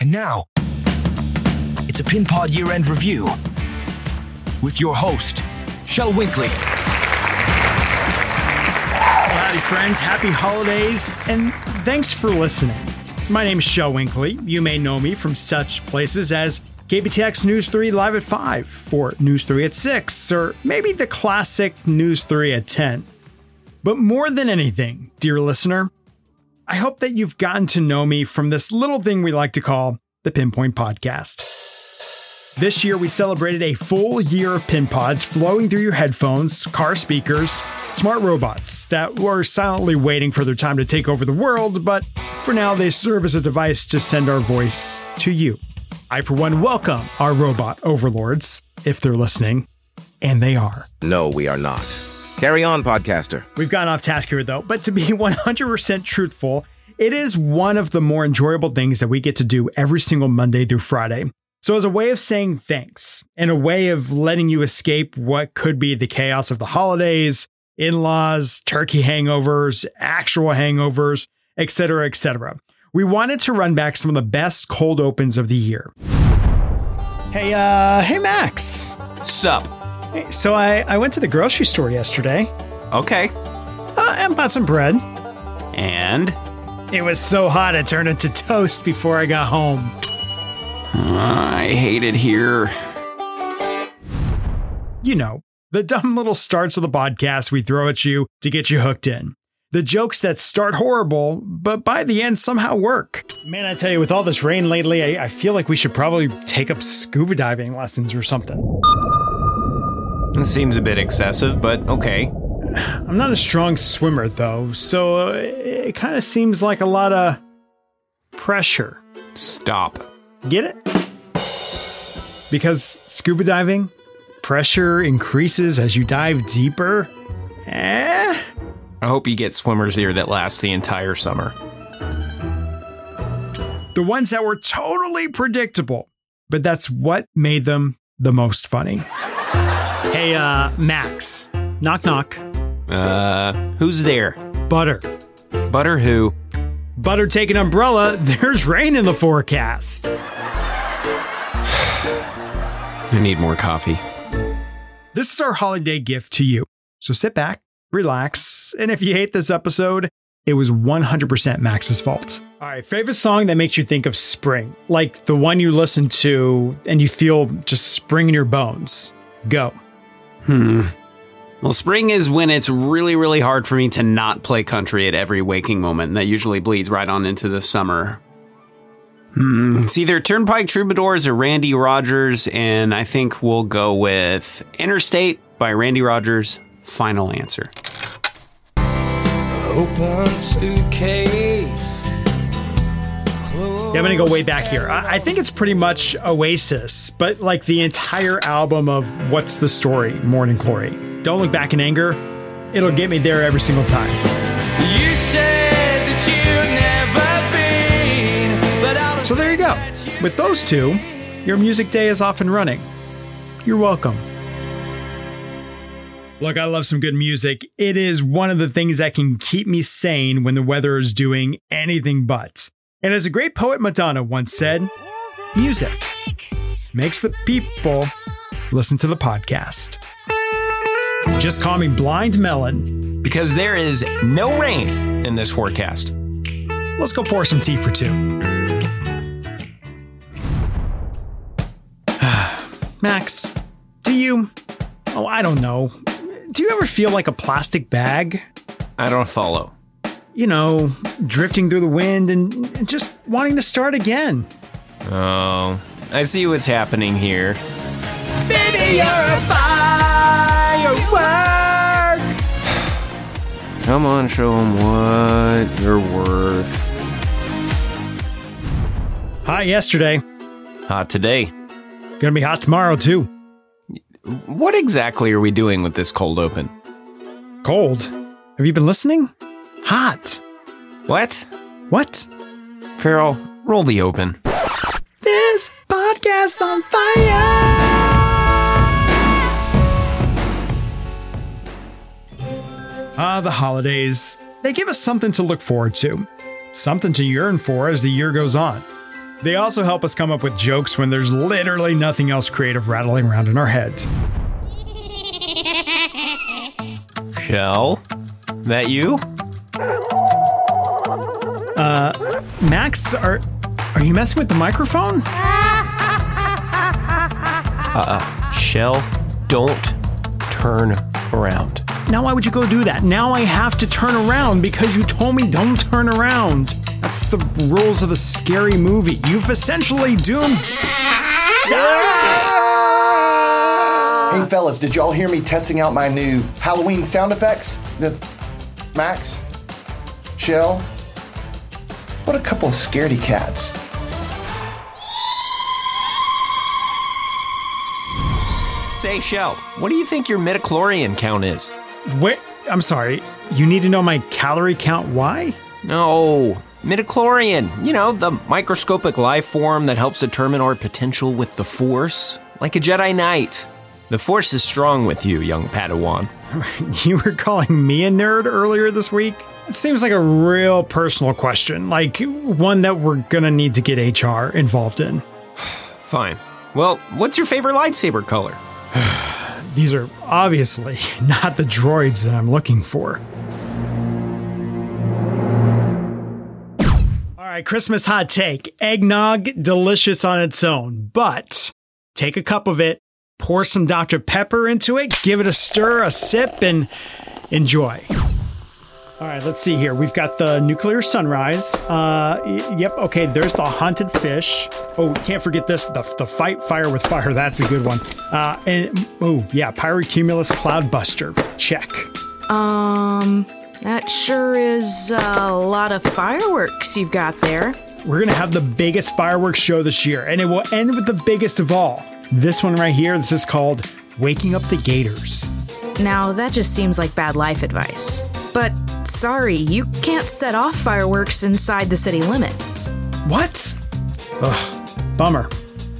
And now, it's a Pinpod year end review with your host, Shel Winkley. Howdy, friends. Happy holidays, and thanks for listening. My name is Shel Winkley. You may know me from such places as KBTX News 3 Live at 5, for News 3 at 6, or maybe the classic News 3 at 10. But more than anything, dear listener, I hope that you've gotten to know me from this little thing we like to call the Pinpoint Podcast. This year, we celebrated a full year of pin pods flowing through your headphones, car speakers, smart robots that were silently waiting for their time to take over the world, but for now, they serve as a device to send our voice to you. I, for one, welcome our robot overlords, if they're listening, and they are. No, we are not. Carry on, podcaster. We've gotten off task here, though, but to be 100% truthful, it is one of the more enjoyable things that we get to do every single Monday through Friday. So, as a way of saying thanks and a way of letting you escape what could be the chaos of the holidays, in laws, turkey hangovers, actual hangovers, etc., etc., we wanted to run back some of the best cold opens of the year. Hey, uh, hey, Max. Sup? So I, I went to the grocery store yesterday Okay. uh, and bought some bread. And It was so hot it turned into toast before I got home. I hate it here. You know, the dumb little starts of the podcast we throw at you to get you hooked in. The jokes that start horrible, but by the end somehow work. Man, I tell you, with all this rain lately, I, I feel like we should probably take up scuba diving lessons or something. It seems a bit excessive, but okay. I'm not a strong swimmer, though, so uh, it kind of seems like a lot of pressure. Stop. Get it? Because scuba diving, pressure increases as you dive deeper. Eh? I hope you get swimmers here that last the entire summer. The ones that were totally predictable, but that's what made them the most funny. Hey, uh, Max. Knock, knock. Uh, who's there? Butter. Butter who? Butter, take an umbrella. There's rain in the forecast. I need more coffee. This is our holiday gift to you. So sit back, relax, and if you hate this episode, it was 100% Max's fault. All right, favorite song that makes you think of spring, like the one you listen to and you feel just spring in your bones. Go. Hmm. Well, spring is when it's really, really hard for me to not play country at every waking moment. And that usually bleeds right on into the summer. Hmm. It's either Turnpike Troubadours or Randy Rogers, and I think we'll go with Interstate by Randy Rogers. Final answer. Open suitcase. Yeah, I'm gonna go way back here. I, I think it's pretty much Oasis, but like the entire album of What's the Story, Morning Glory. Don't look back in anger. It'll get me there every single time. You said that you never been, but So there you go. With those two, your music day is off and running. You're welcome. Look, I love some good music. It is one of the things that can keep me sane when the weather is doing anything but. And as a great poet Madonna once said, music makes the people listen to the podcast. Just call me Blind Melon. Because there is no rain in this forecast. Let's go pour some tea for two. Max, do you? Oh, I don't know. Do you ever feel like a plastic bag? I don't follow. You know, drifting through the wind and just wanting to start again. Oh, I see what's happening here. Baby, you're a firework. Come on, show them what you're worth. Hot yesterday. Hot today. Gonna be hot tomorrow, too. What exactly are we doing with this cold open? Cold. Have you been listening? Hot. What? What? Farrell, roll the open. This podcast's on fire. Ah, the holidays. They give us something to look forward to, something to yearn for as the year goes on. They also help us come up with jokes when there's literally nothing else creative rattling around in our heads. Shel? That you? Uh, Max, are are you messing with the microphone? Uh-uh. Shel, don't turn around. Now why would you go do that? Now I have to turn around because you told me don't turn around. That's the rules of the scary movie. You've essentially doomed. Ah! Hey fellas, did y'all hear me testing out my new Halloween sound effects? The Max? Shel? What a couple of scaredy cats. Say, Shel, what do you think your midichlorian count is? Wait, I'm sorry. You need to know my calorie count. Why? No, midichlorian. You know, the microscopic life form that helps determine our potential with the Force. Like a Jedi Knight. The Force is strong with you, young Padawan. You were calling me a nerd earlier this week? Seems like a real personal question, like one that we're gonna need to get HR involved in. Fine. Well, what's your favorite lightsaber color? These are obviously not the droids that I'm looking for. All right, Christmas hot take. Eggnog, delicious on its own, but take a cup of it, pour some Dr. Pepper into it, give it a stir, a sip, and enjoy. All right, let's see here. We've got the nuclear sunrise. Uh, y- yep. Okay, there's the haunted fish. Oh, can't forget this. The, the fight fire with fire. That's a good one. Uh, and oh yeah, pyrocumulus cloud buster. Check. Um, that sure is a lot of fireworks you've got there. We're gonna have the biggest fireworks show this year, and it will end with the biggest of all. This one right here. This is called "Waking Up the Gators." Now, that just seems like bad life advice. But sorry, you can't set off fireworks inside the city limits. What? Ugh, bummer.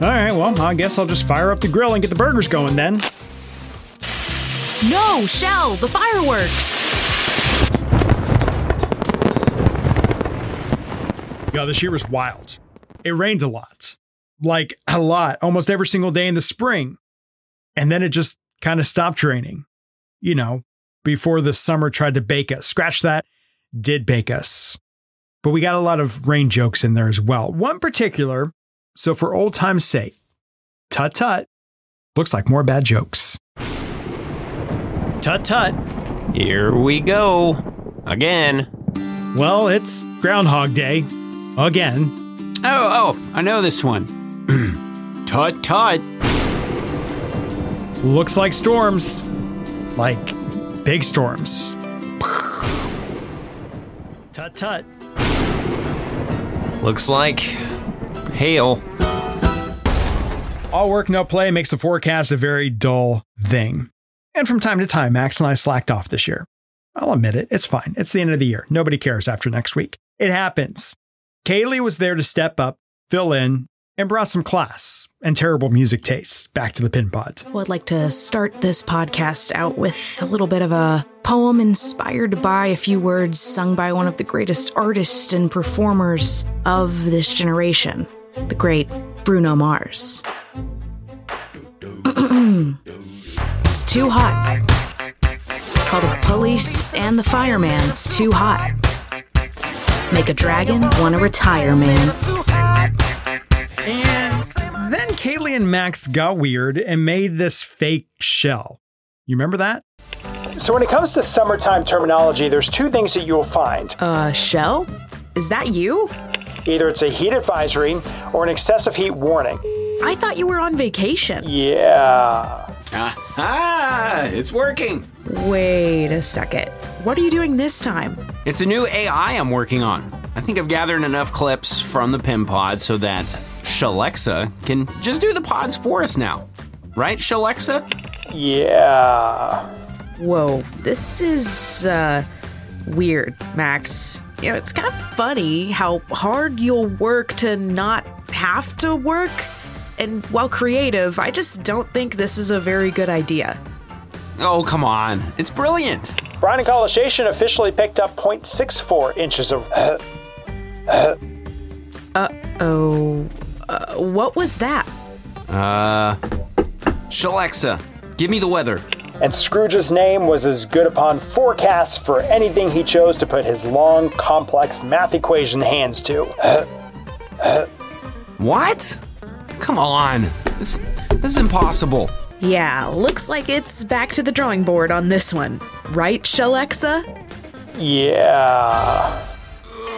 All right, well, I guess I'll just fire up the grill and get the burgers going then. No, Shel, the fireworks! Yeah, this year was wild. It rained a lot. Like a lot, almost every single day in the spring. And then it just kind of stopped raining. You know, before the summer tried to bake us. Scratch that, did bake us. But we got a lot of rain jokes in there as well. One particular, so for old time's sake, tut tut, looks like more bad jokes. Tut tut. Here we go. Again. Well, it's Groundhog Day. Again. Oh, oh, I know this one. tut tut. Looks like storms. Like big storms. Tut tut. Looks like hail. All work, no play makes the forecast a very dull thing. And from time to time, Max and I slacked off this year. I'll admit it, it's fine. It's the end of the year. Nobody cares after next week. It happens. Kaylee was there to step up, fill in, and brought some class and terrible music tastes back to the pin pod. Well, I'd like to start this podcast out with a little bit of a poem inspired by a few words sung by one of the greatest artists and performers of this generation, the great Bruno Mars. it's too hot. Call the police and the fireman. It's too hot. Make a dragon want to retire, man. And then Kaylee and Max got weird and made this fake Shel. You remember that? So, when it comes to summertime terminology, there's two things that you'll find. Uh, Shel? Is that you? Either it's a heat advisory or an excessive heat warning. I thought you were on vacation. Yeah. Ah, it's working. Wait a second. What are you doing this time? It's a new AI I'm working on. I think I've gathered enough clips from the Pin Pod so that Shalexa can just do the pods for us now. Right, Shalexa? Yeah. Whoa, this is, uh, weird, Max. You know, it's kind of funny how hard you'll work to not have to work. And while creative, I just don't think this is a very good idea. Oh, come on. It's brilliant. Bryan and College Station officially picked up 0.64 inches of. Uh oh, uh, what was that? Uh, Shalexa, give me the weather. And Scrooge's name was as good upon forecast for anything he chose to put his long, complex math equation hands to. What? Come on. This, this is impossible. Yeah, looks like it's back to the drawing board on this one. Right, Shalexa? Yeah.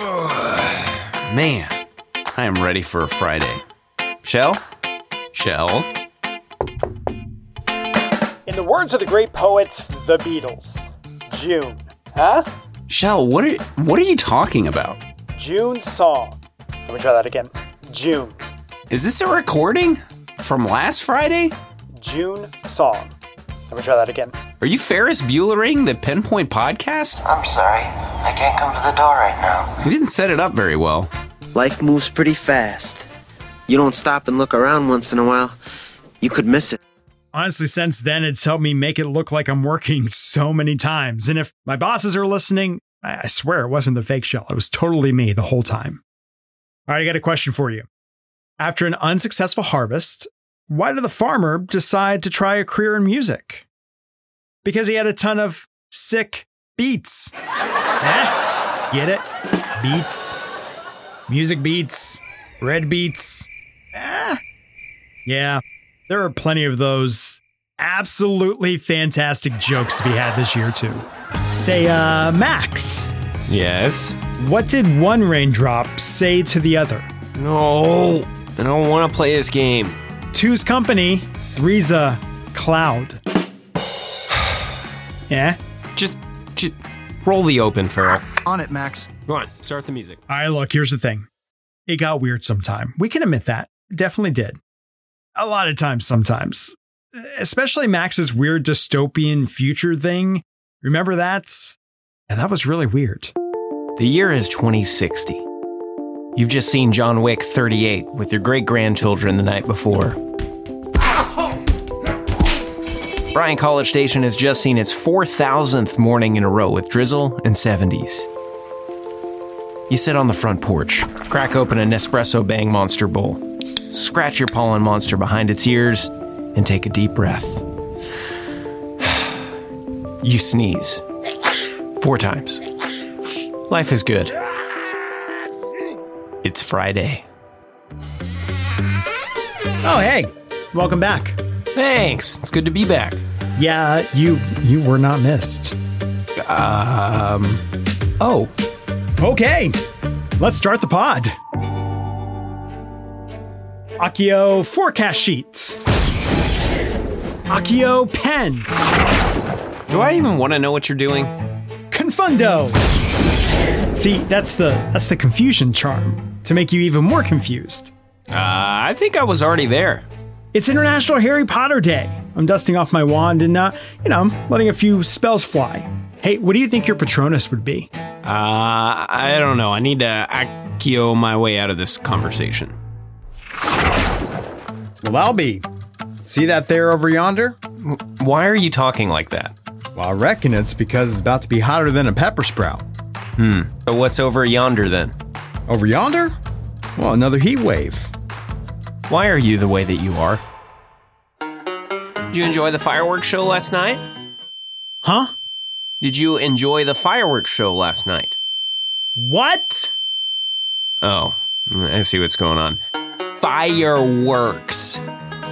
Man, I am ready for a Friday. Shel? Shel? In the words of the great poets, the Beatles. June. Huh? Shel, what are, what are you talking about? June song. Let me try that again. June. Is this a recording? From last Friday? June song. Let me try that again. Are you Ferris Buellering the Pinpoint podcast? I'm sorry. I can't come to the door right now. You didn't set it up very well. Life moves pretty fast. You don't stop and look around once in a while, you could miss it. Honestly, since then, it's helped me make it look like I'm working so many times. And if my bosses are listening, I swear it wasn't the fake Shel. It was totally me the whole time. All right, I got a question for you. After an unsuccessful harvest, why did the farmer decide to try a career in music? Because he had a ton of sick beats. eh? Get it? Beats. Music beats. Red beets. Eh? Yeah, there are plenty of those absolutely fantastic jokes to be had this year, too. Say, uh, Max, Yes? what did one raindrop say to the other? No, I don't want to play this game. Two's company, three's a cloud. yeah? Just, just roll the open, Farrell. On it, Max. Go on, start the music. All right, look, here's the thing. It got weird sometime. We can admit that. It definitely did. A lot of times, sometimes. Especially Max's weird dystopian future thing. Remember that? And that was really weird. The year is 2060. You've just seen John Wick 38 with your great grandchildren the night before. Bryan College Station has just seen its 4,000th morning in a row with drizzle and 70s. You sit on the front porch, crack open a Nespresso Bang Monster bowl, scratch your pollen monster behind its ears, and take a deep breath. You sneeze. Four times. Life is good. It's Friday. Oh, hey, welcome back. Thanks. It's good to be back. Yeah, you you were not missed. Um. Oh, Okay, let's start the pod. Accio forecast sheets. Accio pen. do I even want to know what you're doing? Confundo. See, that's the that's the confusion charm to make you even more confused. Uh, I think I was already there. It's International Harry Potter Day. I'm dusting off my wand and, uh, you know, letting a few spells fly. Hey, what do you think your Patronus would be? Uh, I don't know. I need to Accio my way out of this conversation. Well, I'll be. See that there over yonder? Why are you talking like that? Well, I reckon it's because it's about to be hotter than a pepper sprout. Hmm. So what's over yonder then? Over yonder? Well, another heat wave. Why are you the way that you are? Did you enjoy the fireworks show last night? Huh? Did you enjoy the fireworks show last night? What? Oh, I see what's going on. Fireworks.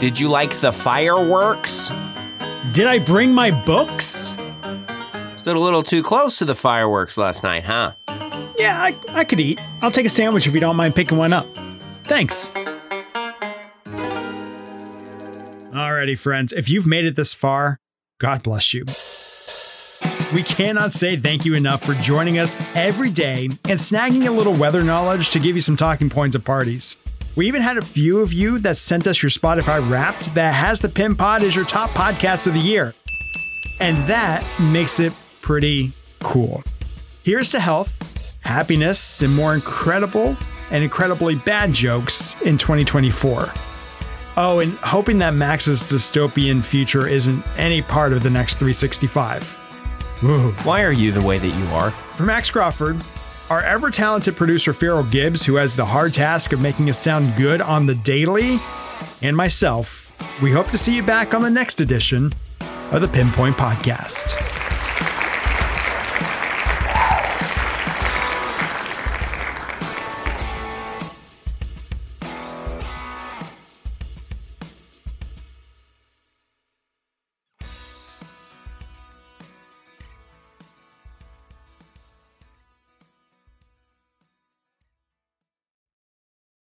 Did you like the fireworks? Did I bring my books? Stood a little too close to the fireworks last night, huh? Yeah, I, I could eat. I'll take a sandwich if you don't mind picking one up. Thanks. Alrighty, friends. If you've made it this far, God bless you. We cannot say thank you enough for joining us every day and snagging a little weather knowledge to give you some talking points at parties. We even had a few of you that sent us your Spotify Wrapped that has the Pin Pod as your top podcast of the year. And that makes it pretty cool. Here's to health, happiness, and more incredible and incredibly bad jokes in 2024. Oh, and hoping that Max's dystopian future isn't any part of the next 365. Why are you the way that you are? For Max Crawford, our ever talented producer Farrell Gibbs, who has the hard task of making us sound good on the daily, and myself. We hope to see you back on the next edition of the Pinpoint Podcast.